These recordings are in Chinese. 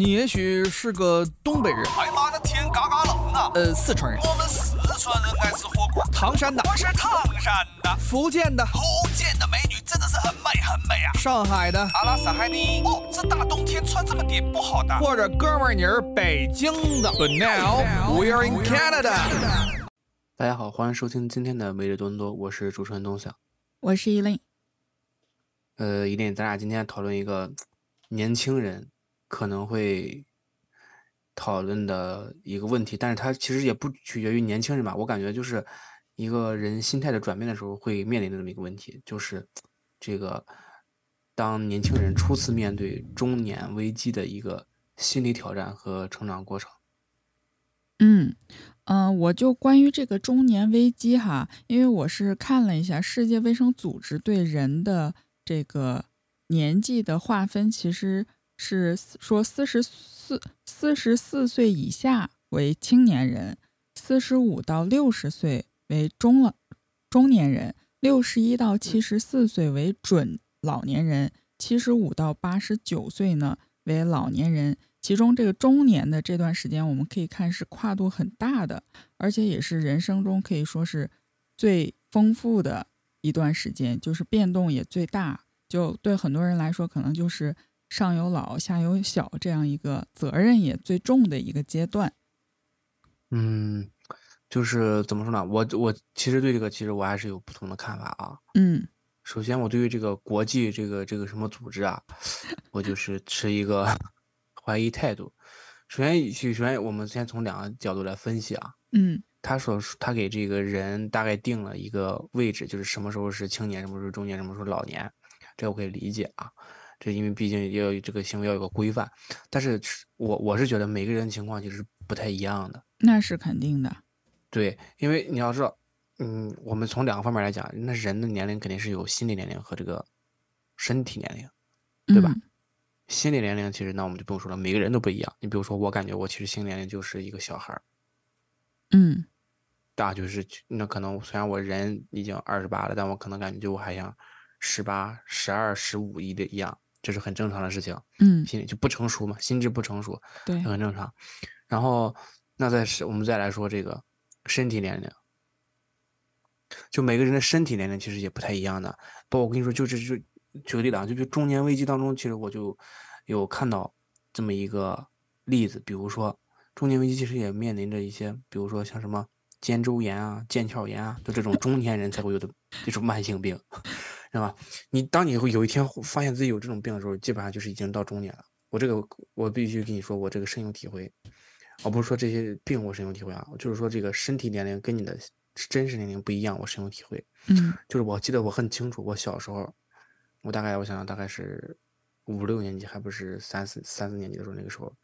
你也许是个东北人，哎妈的天嘎嘎冷啊！呃，四川人，我们四川人爱吃火锅。唐山的，我是唐山的，福建的，福建的美女真的是很美很美啊！上海的，阿拉斯海尼。哦，这大冬天穿这么点不好的。或者哥们儿你是北京的。But now we are in Canada。大家好，欢迎收听今天的每日多伦多，我是主持人东晓，我是依琳。呃，依琳，咱俩今天讨论一个年轻人可能会讨论的一个问题，但是它其实也不取决于年轻人吧，我感觉就是一个人心态的转变的时候会面临的这么一个问题，就是这个当年轻人初次面对中年危机的一个心理挑战和成长过程。嗯嗯、我就关于这个中年危机哈，因为我是看了一下世界卫生组织对人的这个年纪的划分，其实是说四十四四十四岁以下为青年人，四十五到六十岁为中了中年人，六十一到七十四岁为准老年人，七十五到八十九岁呢为老年人。其中这个中年的这段时间，我们可以看是跨度很大的，而且也是人生中可以说是最丰富的一段时间，就是变动也最大。就对很多人来说，可能就是上有老下有小这样一个责任也最重的一个阶段。嗯，就是怎么说呢？我我其实对这个其实我还是有不同的看法啊。嗯首先，我对于这个国际这个这个什么组织啊，我就是持一个 怀疑态度。首先，首先我们先从两个角度来分析啊。嗯他所他给这个人大概定了一个位置，就是什么时候是青年，什么时候是中年，什么时候是老年，这我可以理解啊。这因为毕竟要有这个行为要有个规范，但是我我是觉得每个人情况其实不太一样的。那是肯定的。对，因为你要知道，嗯，我们从两个方面来讲，那人的年龄肯定是有心理年龄和这个身体年龄，对吧？嗯心理年龄其实那我们就不用说了，每个人都不一样。你比如说，我感觉我其实心理年龄就是一个小孩儿，嗯大就是那可能虽然我人已经二十八了，但我可能感觉就我还像十八、十二、十五一的一样，这是很正常的事情。嗯，心理就不成熟嘛，心智不成熟，对，很正常。然后，那再是我们再来说这个身体年龄，就每个人的身体年龄其实也不太一样的。包括我跟你说，就这就举个例子啊，就比如中年危机当中，其实我就有看到这么一个例子，比如说中年危机其实也面临着一些，比如说像什么肩周炎啊、腱鞘炎啊，就这种中年人才会有的这种慢性病，知道吧？你当你会有一天发现自己有这种病的时候，基本上就是已经到中年了。我这个我必须跟你说，我这个深有体会。我不是说这些病我深有体会啊，就是说这个身体年龄跟你的真实年龄不一样，我深有体会。嗯就是我记得我很清楚，我小时候，我大概我想想大概是五六年级，还不是三四三四年级的时候，那个时候，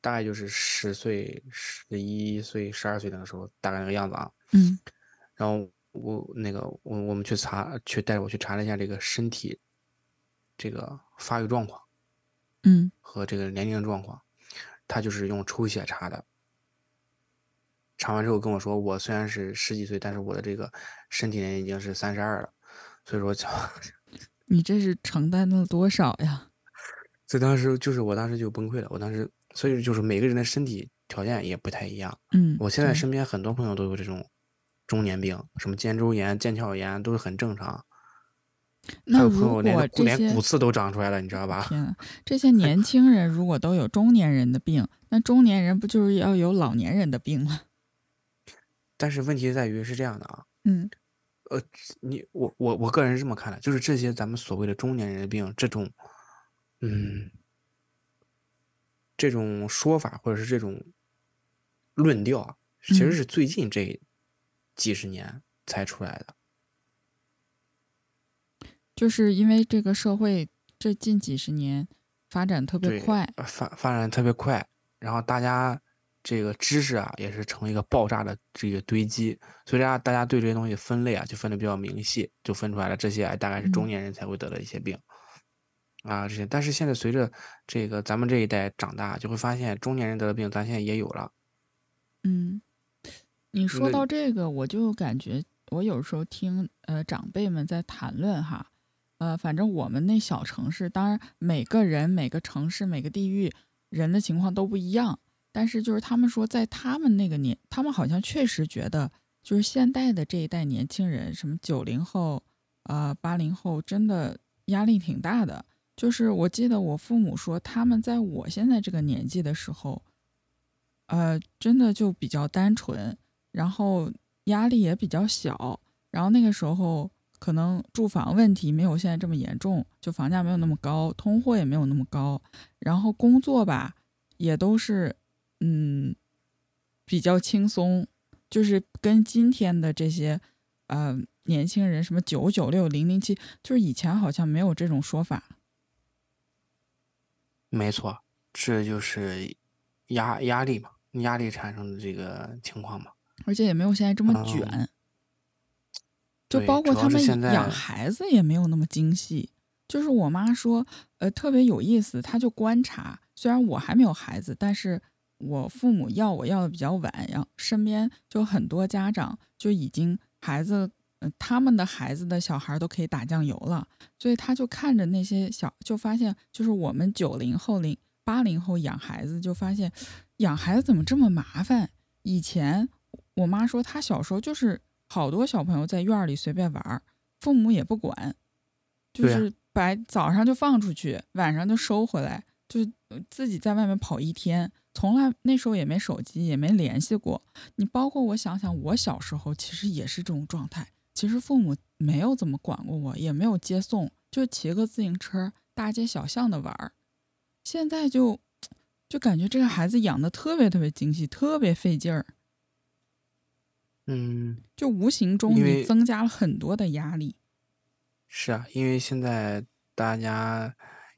大概就是十岁、十一岁、十二岁那个时候，大概那个样子啊。嗯然后我那个我我们去查，去带着我去查了一下这个身体这个发育状况嗯和这个年龄状况，他就是用抽血查的。查完之后跟我说，我虽然是十几岁，但是我的这个身体年龄已经是三十二了，所以说就，你这是承担了多少呀？所以当时就是我当时就崩溃了，我当时所以就是每个人的身体条件也不太一样。嗯，我现在身边很多朋友都有这种中年病，什么肩周炎、腱鞘炎都是很正常。还那有朋友如果这连连些骨刺都长出来了，你知道吧？天呐，这些年轻人如果都有中年人的病，那中年人不就是要有老年人的病了？但是问题在于是这样的啊，嗯呃，你我我我个人是这么看的，就是这些咱们所谓的中年人的病，这种，嗯，这种说法或者是这种论调啊，其实嗯是最近这几十年才出来的。就是因为这个社会这近几十年发展特别快，呃发发展特别快，然后大家这个知识啊也是成一个爆炸的这个堆积，所以大家大家对这些东西分类啊就分的比较明细，就分出来了这些啊大概是中嗯年人才会得的一些病。啊，这些，但是现在随着这个咱们这一代长大，就会发现中年人得的病，咱现在也有了。嗯，你说到这个，我就感觉我有时候听呃长辈们在谈论哈，呃，反正我们那小城市，当然每个人、每个城市、每个地域人的情况都不一样。但是就是他们说，在他们那个年，他们好像确实觉得，就是现代的这一代年轻人，什么九零后、啊八零后，真的压力挺大的。就是我记得我父母说，他们在我现在这个年纪的时候，呃，真的就比较单纯，然后压力也比较小，然后那个时候可能住房问题没有现在这么严重，就房价没有那么高，通货也没有那么高，然后工作吧也都是。嗯，比较轻松，就是跟今天的这些呃年轻人，什么九九六零零七，就是以前好像没有这种说法。没错，这就是压压力嘛，压力产生的这个情况嘛。而且也没有现在这么卷，就包括他们养孩子也没有那么精细。就是我妈说，呃，特别有意思，她就观察，虽然我还没有孩子，但是。我父母要我要的比较晚，然后身边就很多家长就已经孩子，他们的孩子的小孩都可以打酱油了，所以他就看着那些小，就发现就是我们九零后、零八零后养孩子，就发现养孩子怎么这么麻烦。以前我妈说，她小时候就是好多小朋友在院里随便玩，父母也不管，就是白早上就放出去，晚上就收回来，就是自己在外面跑一天。从来那时候也没手机，也没联系过你。包括我想想，我小时候其实也是这种状态。其实父母没有怎么管过我，也没有接送，就骑个自行车大街小巷的玩儿。现在就 就感觉这个孩子养的特别特别精细，特别费劲儿。嗯，就无形中你增加了很多的压力。是啊，因为现在大家。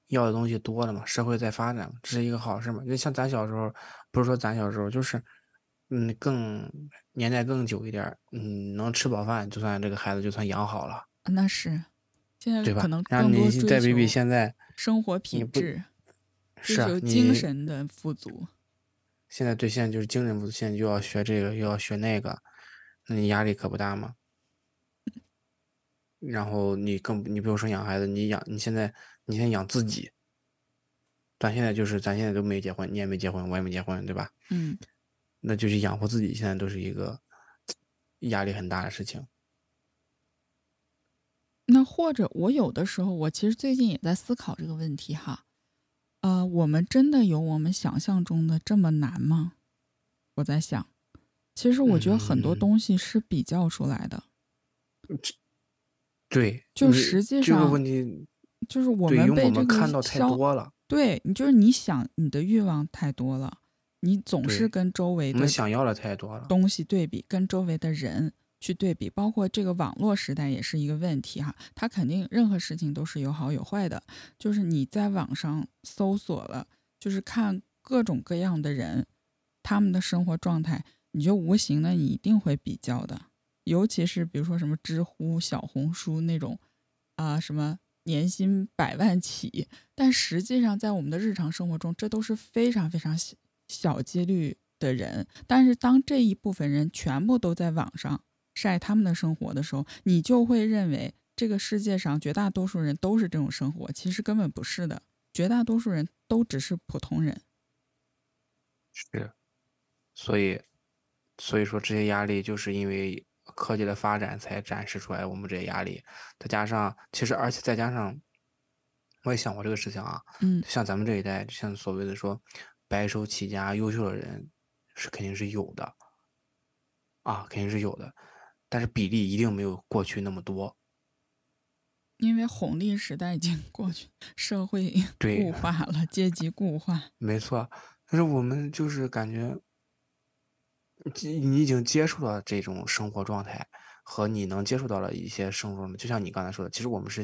要的东西多了嘛，社会在发展，这是一个好事嘛。就像咱小时候，不是说咱小时候，就是，嗯，更年代更久一点，嗯，能吃饱饭，就算这个孩子就算养好了。那是，现在对吧？可能然后你再比比现在生活品质，是啊，精神的富足。现在对，现在就是精神富足，现在又要学这个，又要学那个，那你压力可不大吗？然后你更，你不用说养孩子，你养你现在。你先养自己，咱现在就是咱现在都没结婚，你也没结婚，我也没结婚，对吧？嗯，那就是养活自己，现在都是一个压力很大的事情。那或者我有的时候，我其实最近也在思考这个问题哈，呃，我们真的有我们想象中的这么难吗？我在想，其实我觉得很多东西是比较出来的。对，就实际上这个问题。就是我们被这个消，对你就是你想你的欲望太多了，你总是跟周围的想要的太多了东西对比，跟周围的人去对比，包括这个网络时代也是一个问题哈。它肯定任何事情都是有好有坏的，就是你在网上搜索了，就是看各种各样的人他们的生活状态，你就无形的你一定会比较的，尤其是比如说什么知乎、小红书那种啊什么。年薪百万起，但实际上在我们的日常生活中，这都是非常非常小小几率的人。但是当这一部分人全部都在网上晒他们的生活的时候，你就会认为这个世界上绝大多数人都是这种生活，其实根本不是的，绝大多数人都只是普通人。是，所以，所以说这些压力就是因为。科技的发展才展示出来我们这些压力，再加上其实而且再加上，我也想过这个事情啊，嗯，像咱们这一代，像所谓的说白手起家优秀的人是肯定是有的，啊，肯定是有的，但是比例一定没有过去那么多，因为红利时代已经 过去，社会固化了，阶级固化，没错，但是我们就是感觉。你已经接触到这种生活状态，和你能接触到了一些生活就像你刚才说的，其实我们是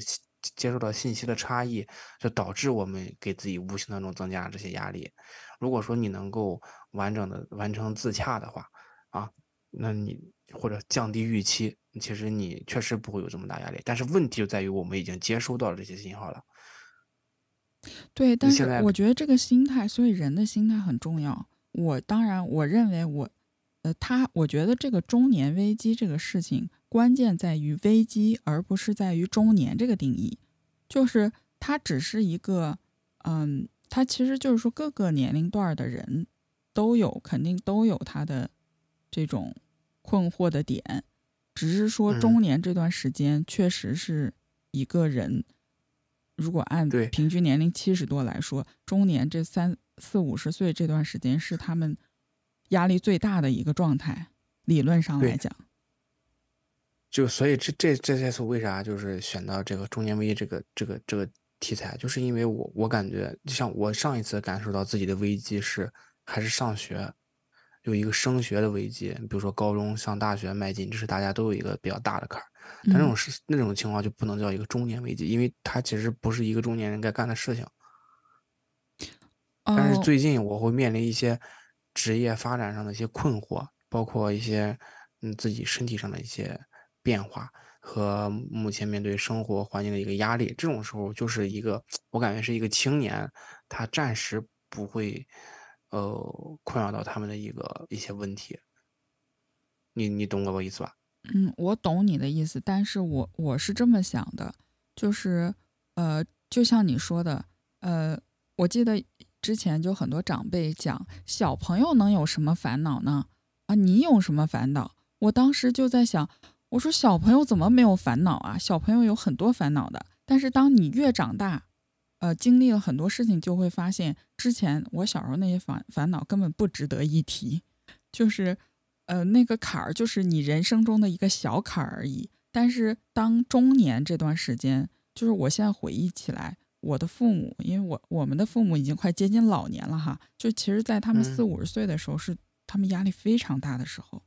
接触到信息的差异，就导致我们给自己无形当中增加了这些压力。如果说你能够完整的完成自洽的话，啊，那你或者降低预期，其实你确实不会有这么大压力。但是问题就在于我们已经接收到了这些信号了。对，但是我觉得这个心态，所以人的心态很重要。我当然，我认为我。呃，他我觉得这个中年危机这个事情，关键在于危机，而不是在于中年这个定义。就是它只是一个，嗯，他其实就是说各个年龄段的人都有，肯定都有他的这种困惑的点，只是说嗯。中年这段时间确实是一个人，如果按平均年龄七十多来说，中年这三四五十岁这段时间是他们压力最大的一个状态，理论上来讲，就所以这这这这次为啥就是选到这个中年危机这个这个这个题材，就是因为我我感觉，就像我上一次感受到自己的危机是还是上学，有一个升学的危机，比如说高中向大学迈进，这是大家都有一个比较大的坎儿。但那嗯种是那种情况就不能叫一个中年危机，因为它其实不是一个中年人该干的事情。但是哦最近我会面临一些职业发展上的一些困惑，包括一些嗯自己身体上的一些变化和目前面对生活环境的一个压力。这种时候就是一个我感觉是一个青年，他暂时不会呃困扰到他们的一个一些问题。你你懂我意思吧？嗯，我懂你的意思，但是我我是这么想的，就是呃，就像你说的，呃，我记得之前就很多长辈讲，小朋友能有什么烦恼呢？啊，你有什么烦恼？我当时就在想，我说小朋友怎么没有烦恼啊？小朋友有很多烦恼的，但是当你越长大，呃，经历了很多事情，就会发现之前我小时候那些烦烦恼根本不值得一提，就是。呃，那个坎儿就是你人生中的一个小坎儿而已。但是当中年这段时间，就是我现在回忆起来，我的父母，因为我我们的父母已经快接近老年了哈，就其实，在他们四嗯。五十岁的时候，是他们压力非常大的时候，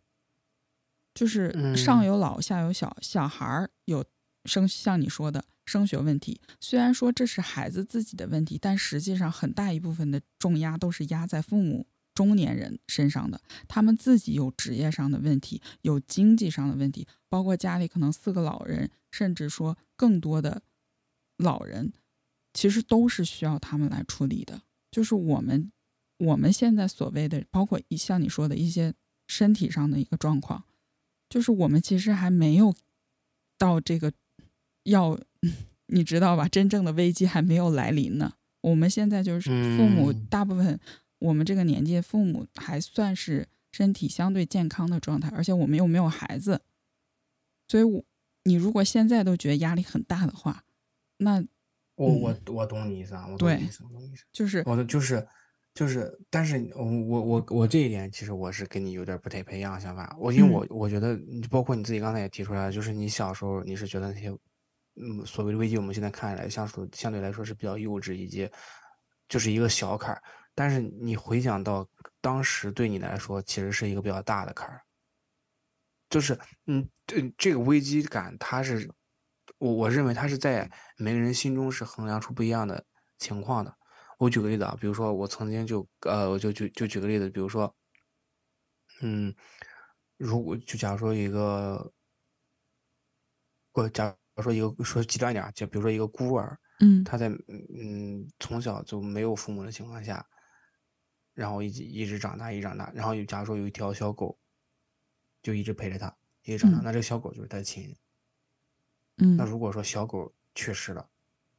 就是嗯。上有老下有小，小孩儿有升像你说的升学问题，虽然说这是孩子自己的问题，但实际上很大一部分的重压都是压在父母。中年人身上的，他们自己有职业上的问题，有经济上的问题，包括家里可能四个老人，甚至说更多的老人，其实都是需要他们来处理的。就是我们我们现在所谓的，包括一像你说的一些身体上的一个状况，就是我们其实还没有到这个要，你知道吧？真正的危机还没有来临呢。我们现在就是父母嗯大部分。我们这个年纪，父母还算是身体相对健康的状态，而且我们又没有孩子，所以我，你如果现在都觉得压力很大的话，那我我我懂你意思啊，我懂你意思，我懂你意思。就是我的就是就是，但是我我我我这一点其实我是跟你有点不太不一样的想法。我因为我我觉得，包括你自己刚才也提出来了，就是你小时候你是觉得那些嗯所谓的危机，我们现在看起来相处相对来说是比较幼稚，以及就是一个小坎儿。但是你回想到当时对你来说，其实是一个比较大的坎儿。就是嗯，对这个危机感，它是我我认为它是在每个人心中是衡量出不一样的情况的。我举个例子啊，比如说我曾经就呃，我就举就举个例子，比如说，嗯，如果就假如说一个，我假如说一个说极端点，就比如说一个孤儿，嗯他在嗯从小就没有父母的情况下，然后一直一直长大，一直长大，然后有假如说有一条小狗，就一直陪着他，一直长大，嗯那这个小狗就是他的亲人。嗯那如果说小狗去世了，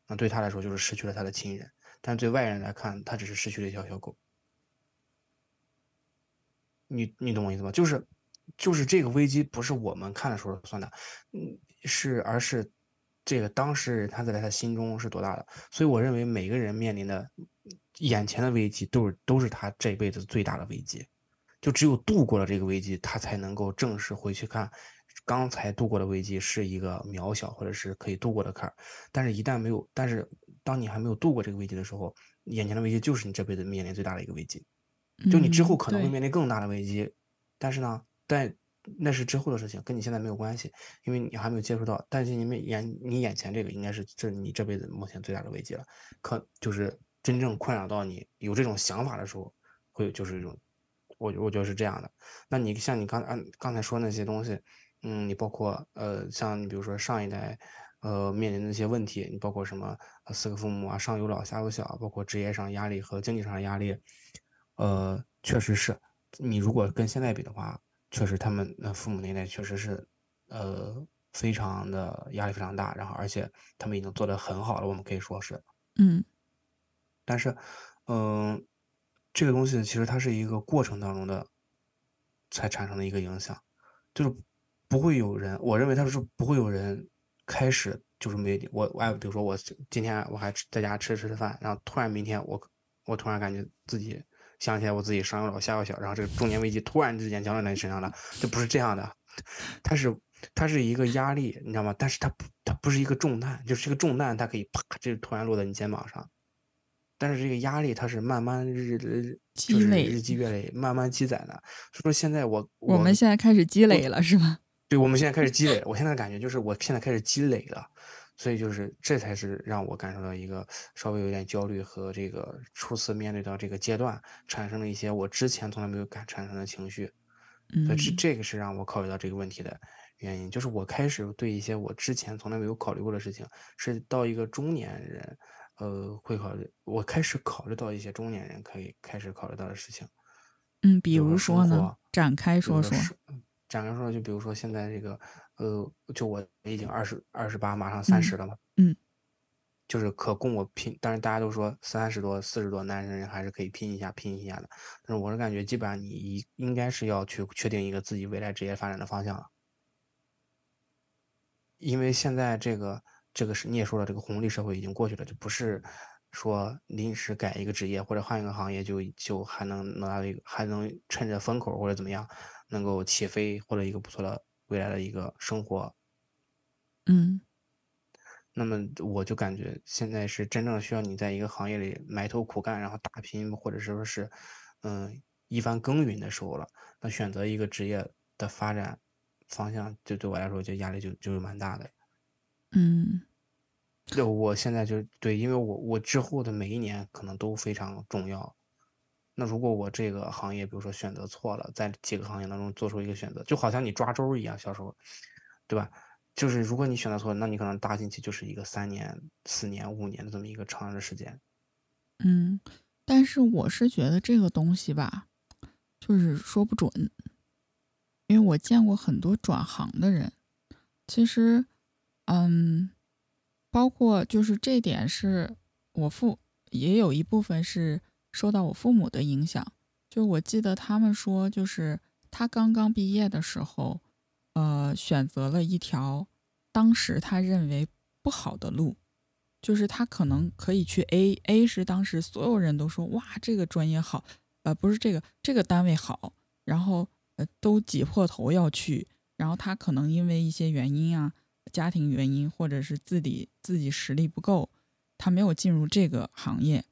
那对他来说就是失去了他的亲人，但对外人来看，他只是失去了一条小狗。你你懂我意思吗？就是就是这个危机不是我们看的时候算的，嗯，是而是这个当事人他在他心中是多大的。所以我认为每个人面临的眼前的危机都是都是他这辈子最大的危机。就只有度过了这个危机，他才能够正式回去看，刚才度过的危机是一个渺小或者是可以度过的坎儿。但是，一旦没有，但是当你还没有度过这个危机的时候，眼前的危机就是你这辈子面临最大的一个危机。就你之后可能会面临更大的危机，但是呢，但那是之后的事情，跟你现在没有关系，因为你还没有接触到。但是你们眼你眼前这个应该是这你这辈子目前最大的危机了，可就是真正困扰到你有这种想法的时候，会有就是一种。我我觉得是这样的，那你像你刚按刚才说那些东西，嗯，你包括呃，像你比如说上一代，呃，面临的一些问题，你包括什么四个父母啊，上有老下有小，包括职业上压力和经济上的压力，呃，确实是你如果跟现在比的话，确实他们那父母那一代确实是呃非常的压力非常大，然后而且他们已经做得很好了，我们可以说是，嗯。但是，嗯，这个东西其实它是一个过程当中的才产生的一个影响，就是不会有人，我认为他是不会有人开始就是没我我比如说我今天我还在家吃吃饭，然后突然明天我我突然感觉自己想起来我自己上有老下有小，然后这个中年危机突然之间降临在你身上了，这不是这样的，它是它是一个压力，你知道吗？但是它不它不是一个重担，就是一个重担它可以啪就突然落在你肩膀上。但是这个压力它是慢慢日日积累、日积月累、慢慢积攒的。所以说现在我我们现在开始积累了，是吗？对，我们现在开始积累。我现在感觉就是我现在开始积累了，所以就是这才是让我感受到一个稍微有点焦虑和这个初次面对到这个阶段产生了一些我之前从来没有感产生的情绪。嗯，这这个是让我考虑到这个问题的原因，就是我开始对一些我之前从来没有考虑过的事情，是到一个中年人。呃，会考虑，我开始考虑到一些中年人可以开始考虑到的事情。嗯，比如说呢？展开说说。展开说说，就比如说现在这个，呃，就我已经二十二十八，马上三十了嘛。嗯。就是可供我拼，但是大家都说三十多、四十多男人还是可以拼一下、拼一下的。但是我是感觉，基本上你应应该是要去确定一个自己未来职业发展的方向了，因为现在这个。这个是你也说了，这个红利社会已经过去了，就不是说临时改一个职业或者换一个行业就就还能拿到一个还能趁着风口或者怎么样能够起飞获得一个不错的未来的一个生活。嗯，那么我就感觉现在是真正需要你在一个行业里埋头苦干，然后打拼，或者说是嗯一番耕耘的时候了。那选择一个职业的发展方向，就对我来说就压力就就是蛮大的。嗯。就我现在就对，因为我我之后的每一年可能都非常重要。那如果我这个行业，比如说选择错了，在几个行业当中做出一个选择，就好像你抓周一样，销售，对吧？就是如果你选择错了，那你可能大进去就是一个三年、四年、五年的这么一个长的时间。嗯，但是我是觉得这个东西吧，就是说不准，因为我见过很多转行的人，其实，嗯。包括就是这点是我父也有一部分是受到我父母的影响，就我记得他们说，就是他刚刚毕业的时候，呃，选择了一条当时他认为不好的路，就是他可能可以去 A，A 是当时所有人都说哇这个专业好，呃不是这个这个单位好，然后呃都挤破头要去，然后他可能因为一些原因啊。家庭原因，或者是自己自己实力不够，他没有进入这个行业，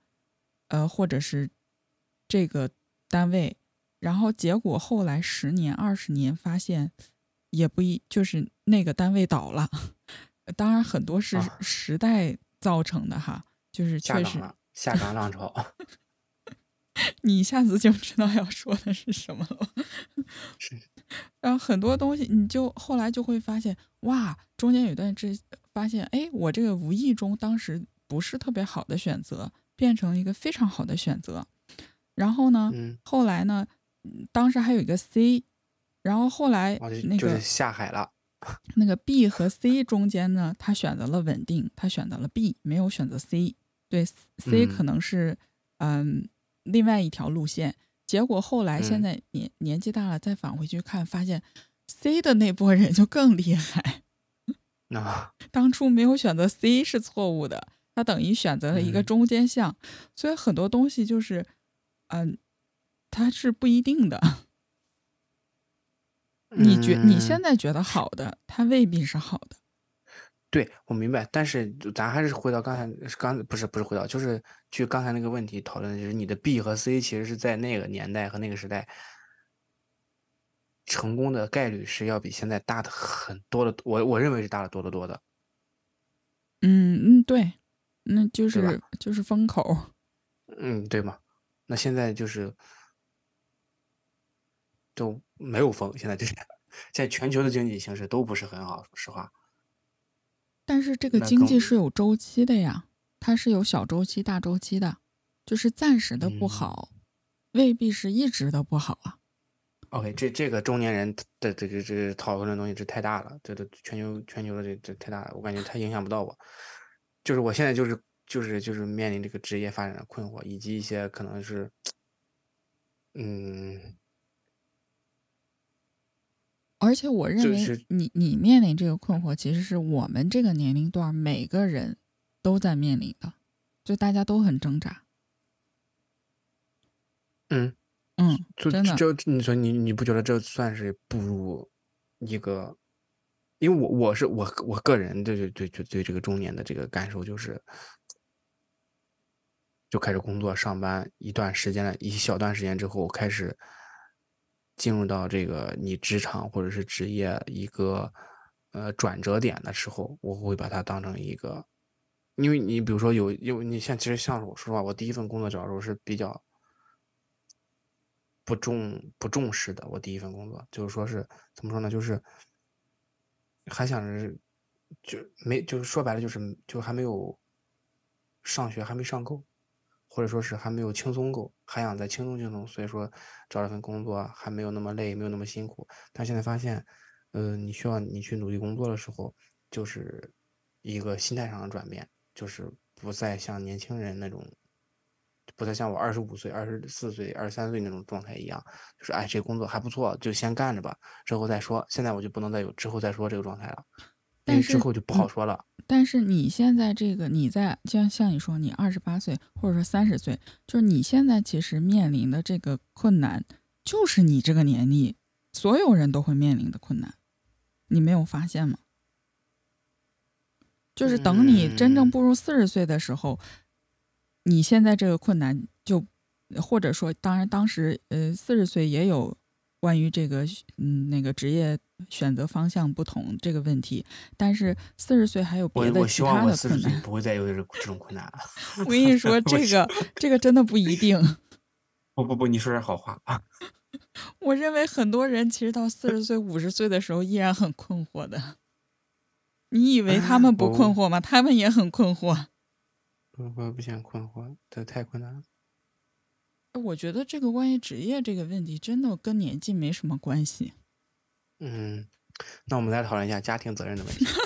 呃，或者是这个单位，然后结果后来十年、二十年发现也不一，就是那个单位倒了。当然，很多是时代造成的哈，就是确实下岗浪潮。你一下子就知道要说的是什么了。是。然后很多东西，你就后来就会发现，哇，中间有段这发现，哎，我这个无意中当时不是特别好的选择，变成了一个非常好的选择。然后呢，后来呢，当时还有一个 C，然后后来那个下海了，那个 B 和 C 中间呢，他选择了稳定，他选择了 B，没有选择 C。对，C 可能是嗯另外一条路线。结果后来现在年年纪大了，再返回去看，发现 C 的那波人就更厉害。那 当初没有选择 C 是错误的，他等于选择了一个中间项。所以很多东西就是，嗯，它是不一定的。你觉你现在觉得好的，它未必是好的。对，我明白，但是咱还是回到刚才，刚不是不是回到，就是去刚才那个问题讨论的就是你的 B 和 C 其实是在那个年代和那个时代成功的概率是要比现在大的很多的，我我认为是大的多得多的。嗯嗯，对，那就是就是风口。嗯，对嘛？那现在就是都没有风，现在就是现在全球的经济形势都不是很好，说实话。但是这个经济是有周期的呀，它是有小周期、大周期的，就是暂时的不好，未必是一直的不好啊。OK，这这个中年人的这个这个讨论的东西这太大了，这都全球全球的这这太大了，我感觉它影响不到我。就是我现在就是就是就是面临这个职业发展的困惑，以及一些可能是，嗯，而且我认为就是你你面临这个困惑，其实是我们这个年龄段每个人都在面临的，就大家都很挣扎。嗯，嗯，就真的，就你说你你不觉得这算是步入一个？因为我我是我我个人对对对对对这个中年的这个感受就是，就开始工作上班一段时间了，一小段时间之后，开始进入到这个你职场或者是职业一个呃转折点的时候，我会把它当成一个，因为你比如说有有你像其实像我说实话，我第一份工作找的时候是比较不重不重视的，我第一份工作就是说是怎么说呢，就是还想着就没就是说白了就是就还没有上学还没上够，或者说是还没有轻松够，还想再轻松轻松，所以说找了份工作还没有那么累，没有那么辛苦。但现在发现，呃，你需要你去努力工作的时候，就是一个心态上的转变，就是不再像年轻人那种，不太像我二十五岁、二十四岁、二十三岁那种状态一样，就是哎，这工作还不错，就先干着吧，之后再说。现在我就不能再有之后再说这个状态了，但是之后就不好嗯说了。但是你现在这个，你在像像你说，你二十八岁或者说三十岁，就是你现在其实面临的这个困难，就是你这个年龄所有人都会面临的困难，你没有发现吗？就是等你真正嗯步入四十岁的时候，你现在这个困难就，或者说，当然当时呃四十岁也有关于这个嗯那个职业选择方向不同这个问题，但是四十岁还有别的我我希望其他的困难。不会再有这种这种困难了。我跟你说，这个这个真的不一定。不不不，你说点好话啊！我认为很多人其实到四十岁、五十岁的时候依然很困惑的。你以为他们不困惑吗？他们也很困惑。我我不想困惑，这太困难了。我觉得这个关于职业这个问题，真的跟年纪没什么关系。嗯，那我们来讨论一下家庭责任的问题。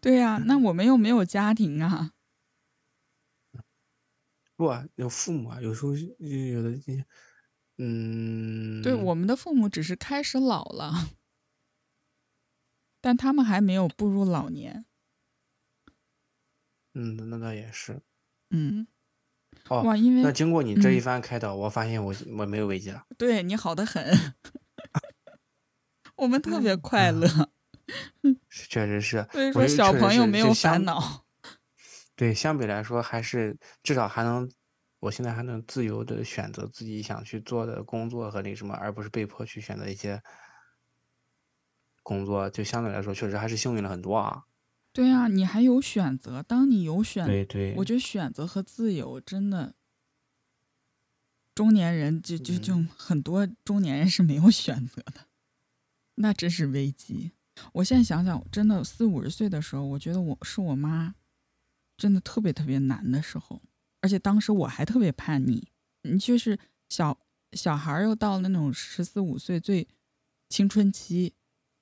对呀、那我们又没有家庭啊。不啊，有父母啊，有时候有的，嗯，对，我们的父母只是开始老了，但他们还没有步入老年。嗯，那倒也是。嗯，哦，哇，因为那经过你这一嗯番开导，我发现我我没有危机了。对你好的很，我们特别快乐。确实是，所以说，小朋友没有烦恼。对，相比来说，还是至少还能，我现在还能自由的选择自己想去做的工作和那什么，而不是被迫去选择一些工作，就相对来说确实还是幸运了很多啊。对啊，你还有选择。当你有选，对对，我觉得选择和自由真的，中年人就就就嗯很多中年人是没有选择的，那真是危机。我现在想想，真的四五十岁的时候，我觉得我是我妈，真的特别特别难的时候，而且当时我还特别叛逆。你就是小小孩儿又到了那种十四五岁最青春期，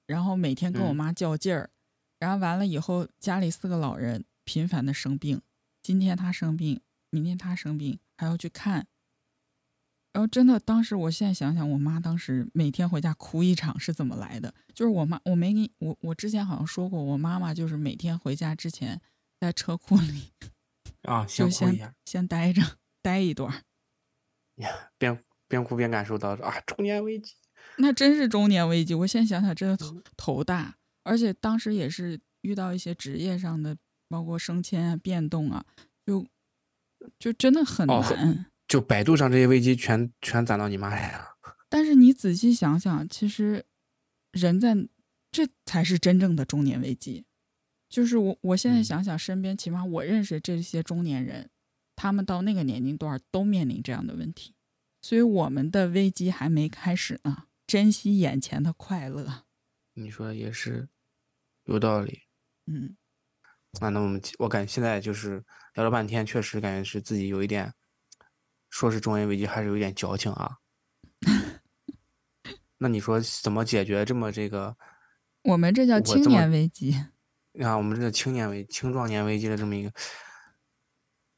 然后每天跟我嗯妈较劲儿，然后完了以后家里四个老人频繁的生病，今天他生病，明天他生病，还要去看。然后真的，当时我现在想想，我妈当时每天回家哭一场是怎么来的？就是我妈，我没给你我我之前好像说过，我妈妈就是每天回家之前在车库里啊，就先先哭一下，先待着，待一段儿。呀，边边哭边感受到啊中年危机。那真是中年危机。我现在想想，真的头嗯头大，而且当时也是遇到一些职业上的，包括升迁啊、变动啊，就就真的很哦难。就百度上这些危机全全攒到你妈来了。但是你仔细想想，其实人在这才是真正的中年危机。就是我，我现在嗯想想，身边起码我认识这些中年人，他们到那个年龄段儿都面临这样的问题，所以我们的危机还没开始呢，珍惜眼前的快乐。你说也是有道理。嗯，啊，那我们我感觉现在就是聊了半天，确实感觉是自己有一点，说是中年危机，还是有一点矫情啊。那你说怎么解决这么这个？我们这叫青年危机。你看我们这个青年危青壮年危机的这么一个，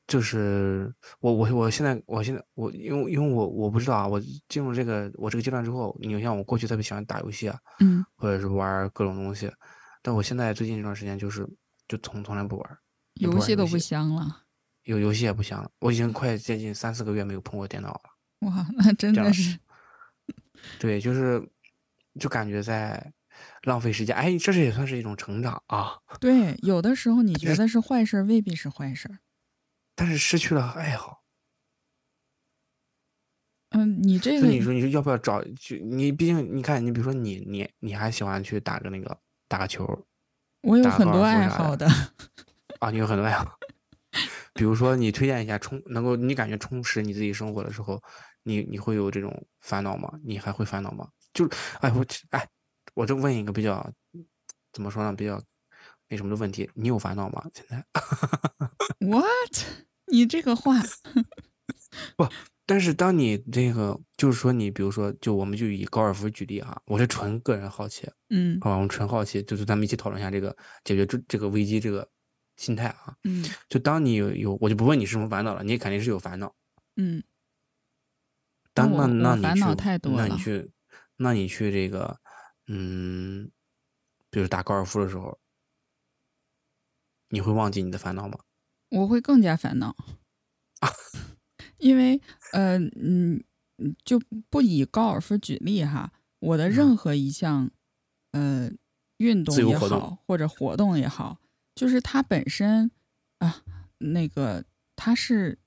就是我我我现在我现在我因为因为我我不知道啊，我进入这个我这个阶段之后，你像我过去特别喜欢打游戏啊，嗯或者是玩各种东西，但我现在最近一段时间就是就从从来不玩游戏都不香了。有游戏也不香了，我已经快接近三四个月没有碰过电脑了。哇，那真的是，对，就是就感觉在浪费时间。哎，这是也算是一种成长啊，对，有的时候你觉得是坏事，未必是坏事。但是失去了爱好。嗯，你这个你说，你说要不要找？就你毕竟你看，你比如说你你你还喜欢去打个那个打个球我有很多爱好的。啊，你有很多爱好。比如说，你推荐一下充能够你感觉充实你自己生活的时候，你你会有这种烦恼吗？你还会烦恼吗？就哎我哎，我就问一个比较怎么说呢，比较那什么的问题，你有烦恼吗？现在？What？你这个话，但是当你这个就是说你比如说，就我们就以高尔夫举例哈，我是纯个人好奇，嗯好吧，我们纯好奇，就是咱们一起讨论一下这个解决这这个危机这个心态啊。嗯就当你有有，我就不问你是什么烦恼了，你肯定是有烦恼。嗯，当那那你我烦恼去太多了那你去，那你去这个，嗯，比如打高尔夫的时候，你会忘记你的烦恼吗？我会更加烦恼，因为呃嗯，嗯就不以高尔夫举例哈，我的任何一项呃运动也好，或者活动也好，就是它本身啊，那个它是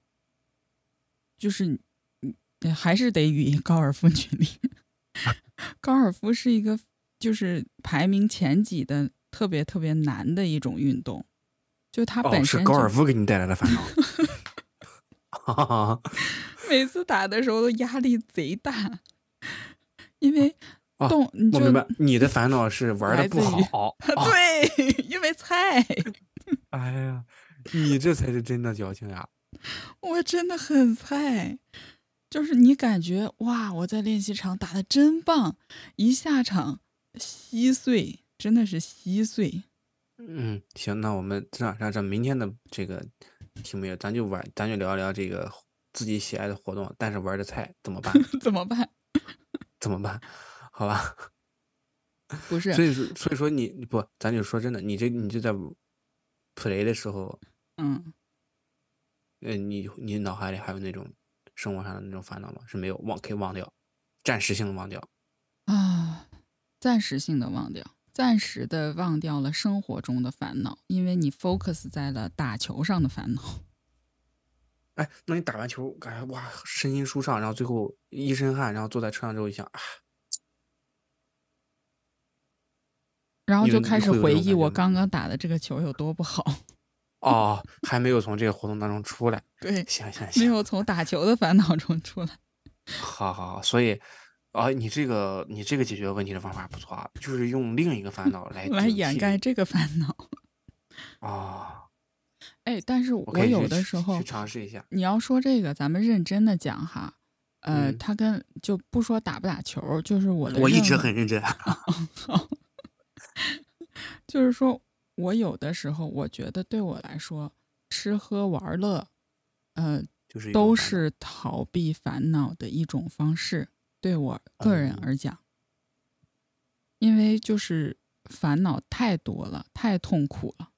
就是嗯还是得以高尔夫举例，高尔夫是一个就是排名前几的特别特别难的一种运动，就它哦，本身就是高尔夫给你带来的烦恼。每次打的时候都压力贼大，因为哦动、你就我明白，你的烦恼是玩的不好。哦对，因为菜，哎呀，你这才是真的矫情呀！我真的很菜。就是你感觉哇，我在练习场打的真棒，一下场稀碎，真的是稀碎。嗯，行，那我们这样，让这明天的这个题目也，咱就玩，咱就聊一聊这个自己喜爱的活动，但是玩的菜怎么办？怎么办？怎么办？好吧。不是所，以说，所以说你你不，咱就说真的，你这你就在 play 的时候，嗯，呃，你你脑海里还有那种生活上的那种烦恼吗？是没有，忘可以忘掉，暂时性的忘掉。啊，暂时性的忘掉，暂时的忘掉了生活中的烦恼，因为你 focus 在了打球上的烦恼。哎，那你打完球，感觉哇，身心舒畅，然后最后一身汗，然后坐在车上之后一想，啊，然后就开始回忆我刚刚打的这个球有多不好。哦，还没有从这个活动当中出来。对，行行行，没有从打球的烦恼中出来。好好好，所以，啊，你这个你这个解决问题的方法不错啊，就是用另一个烦恼来 来掩盖这个烦恼。啊。哎，但是我有的时候去，尝试一下。你要说这个，咱们认真的讲哈，呃，嗯他跟就不说打不打球，就是我的我一直很认真。就是说我有的时候，我觉得对我来说，吃喝玩乐，呃，就是都是逃避烦恼的一种方式。对我个人嗯而讲，因为就是烦恼太多了，太痛苦了。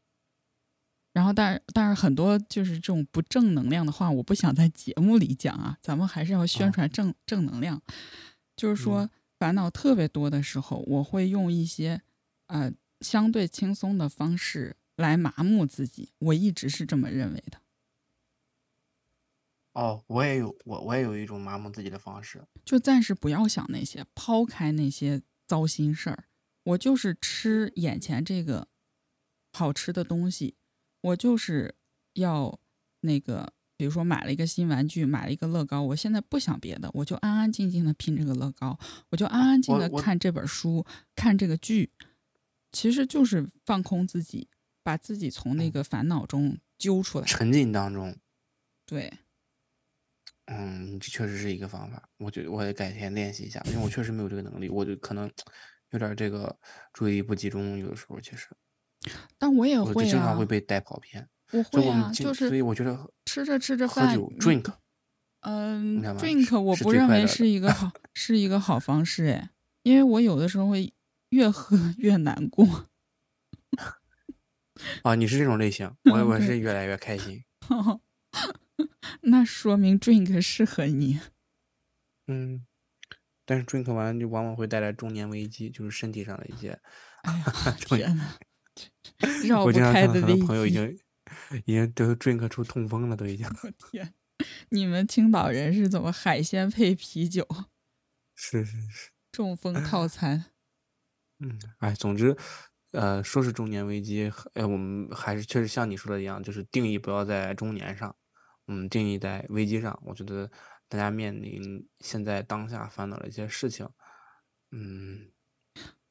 然后，但是但是很多就是这种不正能量的话，我不想在节目里讲啊。咱们还是要宣啊传正、正能量。就是说嗯，烦恼特别多的时候，我会用一些呃相对轻松的方式来麻木自己。我一直是这么认为的。哦，我也有我我也有一种麻木自己的方式。就暂时不要想那些，抛开那些糟心事儿。我就是吃眼前这个好吃的东西，我就是要那个，比如说买了一个新玩具，买了一个乐高，我现在不想别的，我就安安静静的拼这个乐高，我就安安静的我我看这本书，看这个剧，其实就是放空自己，把自己从那嗯个烦恼中揪出来。沉浸当中，对，嗯，这确实是一个方法。我觉得我得改天练习一下，因为我确实没有这个能力，我就可能有点这个注意力不集中，有的时候其实。但我也会啊经常会，被带跑偏。我会啊，就是所以我觉得吃着吃着饭喝酒你 drink 嗯，drink 我不认为是一个好 是一个好方式哎，因为我有的时候会越喝越难过。啊，你是这种类型，我我是越来越开心。那说明 drink 适合你。嗯，但是 drink 完就往往会带来中年危机，就是身体上的一些。哎呀，天呐，绕不我经常开的危看到很多朋友已。经已经都 drink 出痛风了，都已经。我天，你们青岛人是怎么海鲜配啤酒是是是，中风套餐？嗯，哎，总之，呃，说是中年危机，呃，我们还是确实像你说的一样，就是定义不要在中年上，嗯，定义在危机上。我觉得大家面临现在当下烦恼的一些事情，嗯，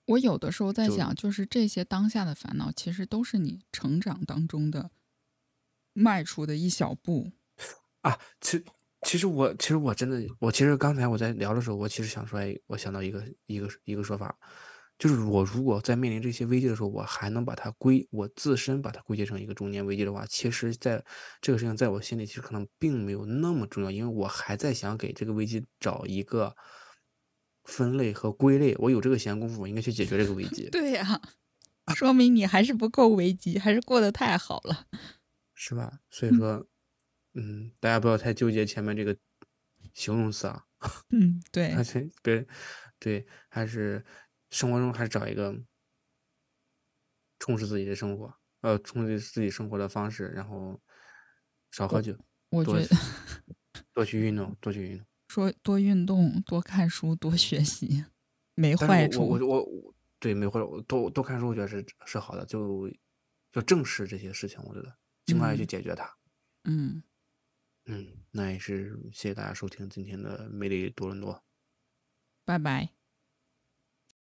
我有的时候在想，就是这些当下的烦恼，其实都是你成长当中的迈出的一小步。啊，其其实我其实我真的，我其实刚才我在聊的时候，我其实想出来，我想到一个一个一个说法，就是我如果在面临这些危机的时候，我还能把它归我自身把它归结成一个中年危机的话，其实在这个事情在我心里其实可能并没有那么重要，因为我还在想给这个危机找一个分类和归类，我有这个闲工夫，我应该去解决这个危机，对呀、说明你还是不够危机，还是过得太好了。是吧？所以说，嗯，大家不要太纠结前面这个形容词啊。嗯，对 而，且别对，还是生活中还是找一个充实自己的生活，呃，充实自己生活的方式，然后少喝酒，多我觉得多去运动，多去运动。说多运动、多看书、多学习，没坏处。我我我我对没坏处，多多看书，我觉得是是好的，就就正视这些事情，我觉得尽快去嗯解决它。嗯，嗯，那也是谢谢大家收听今天的魅力多伦多。拜拜。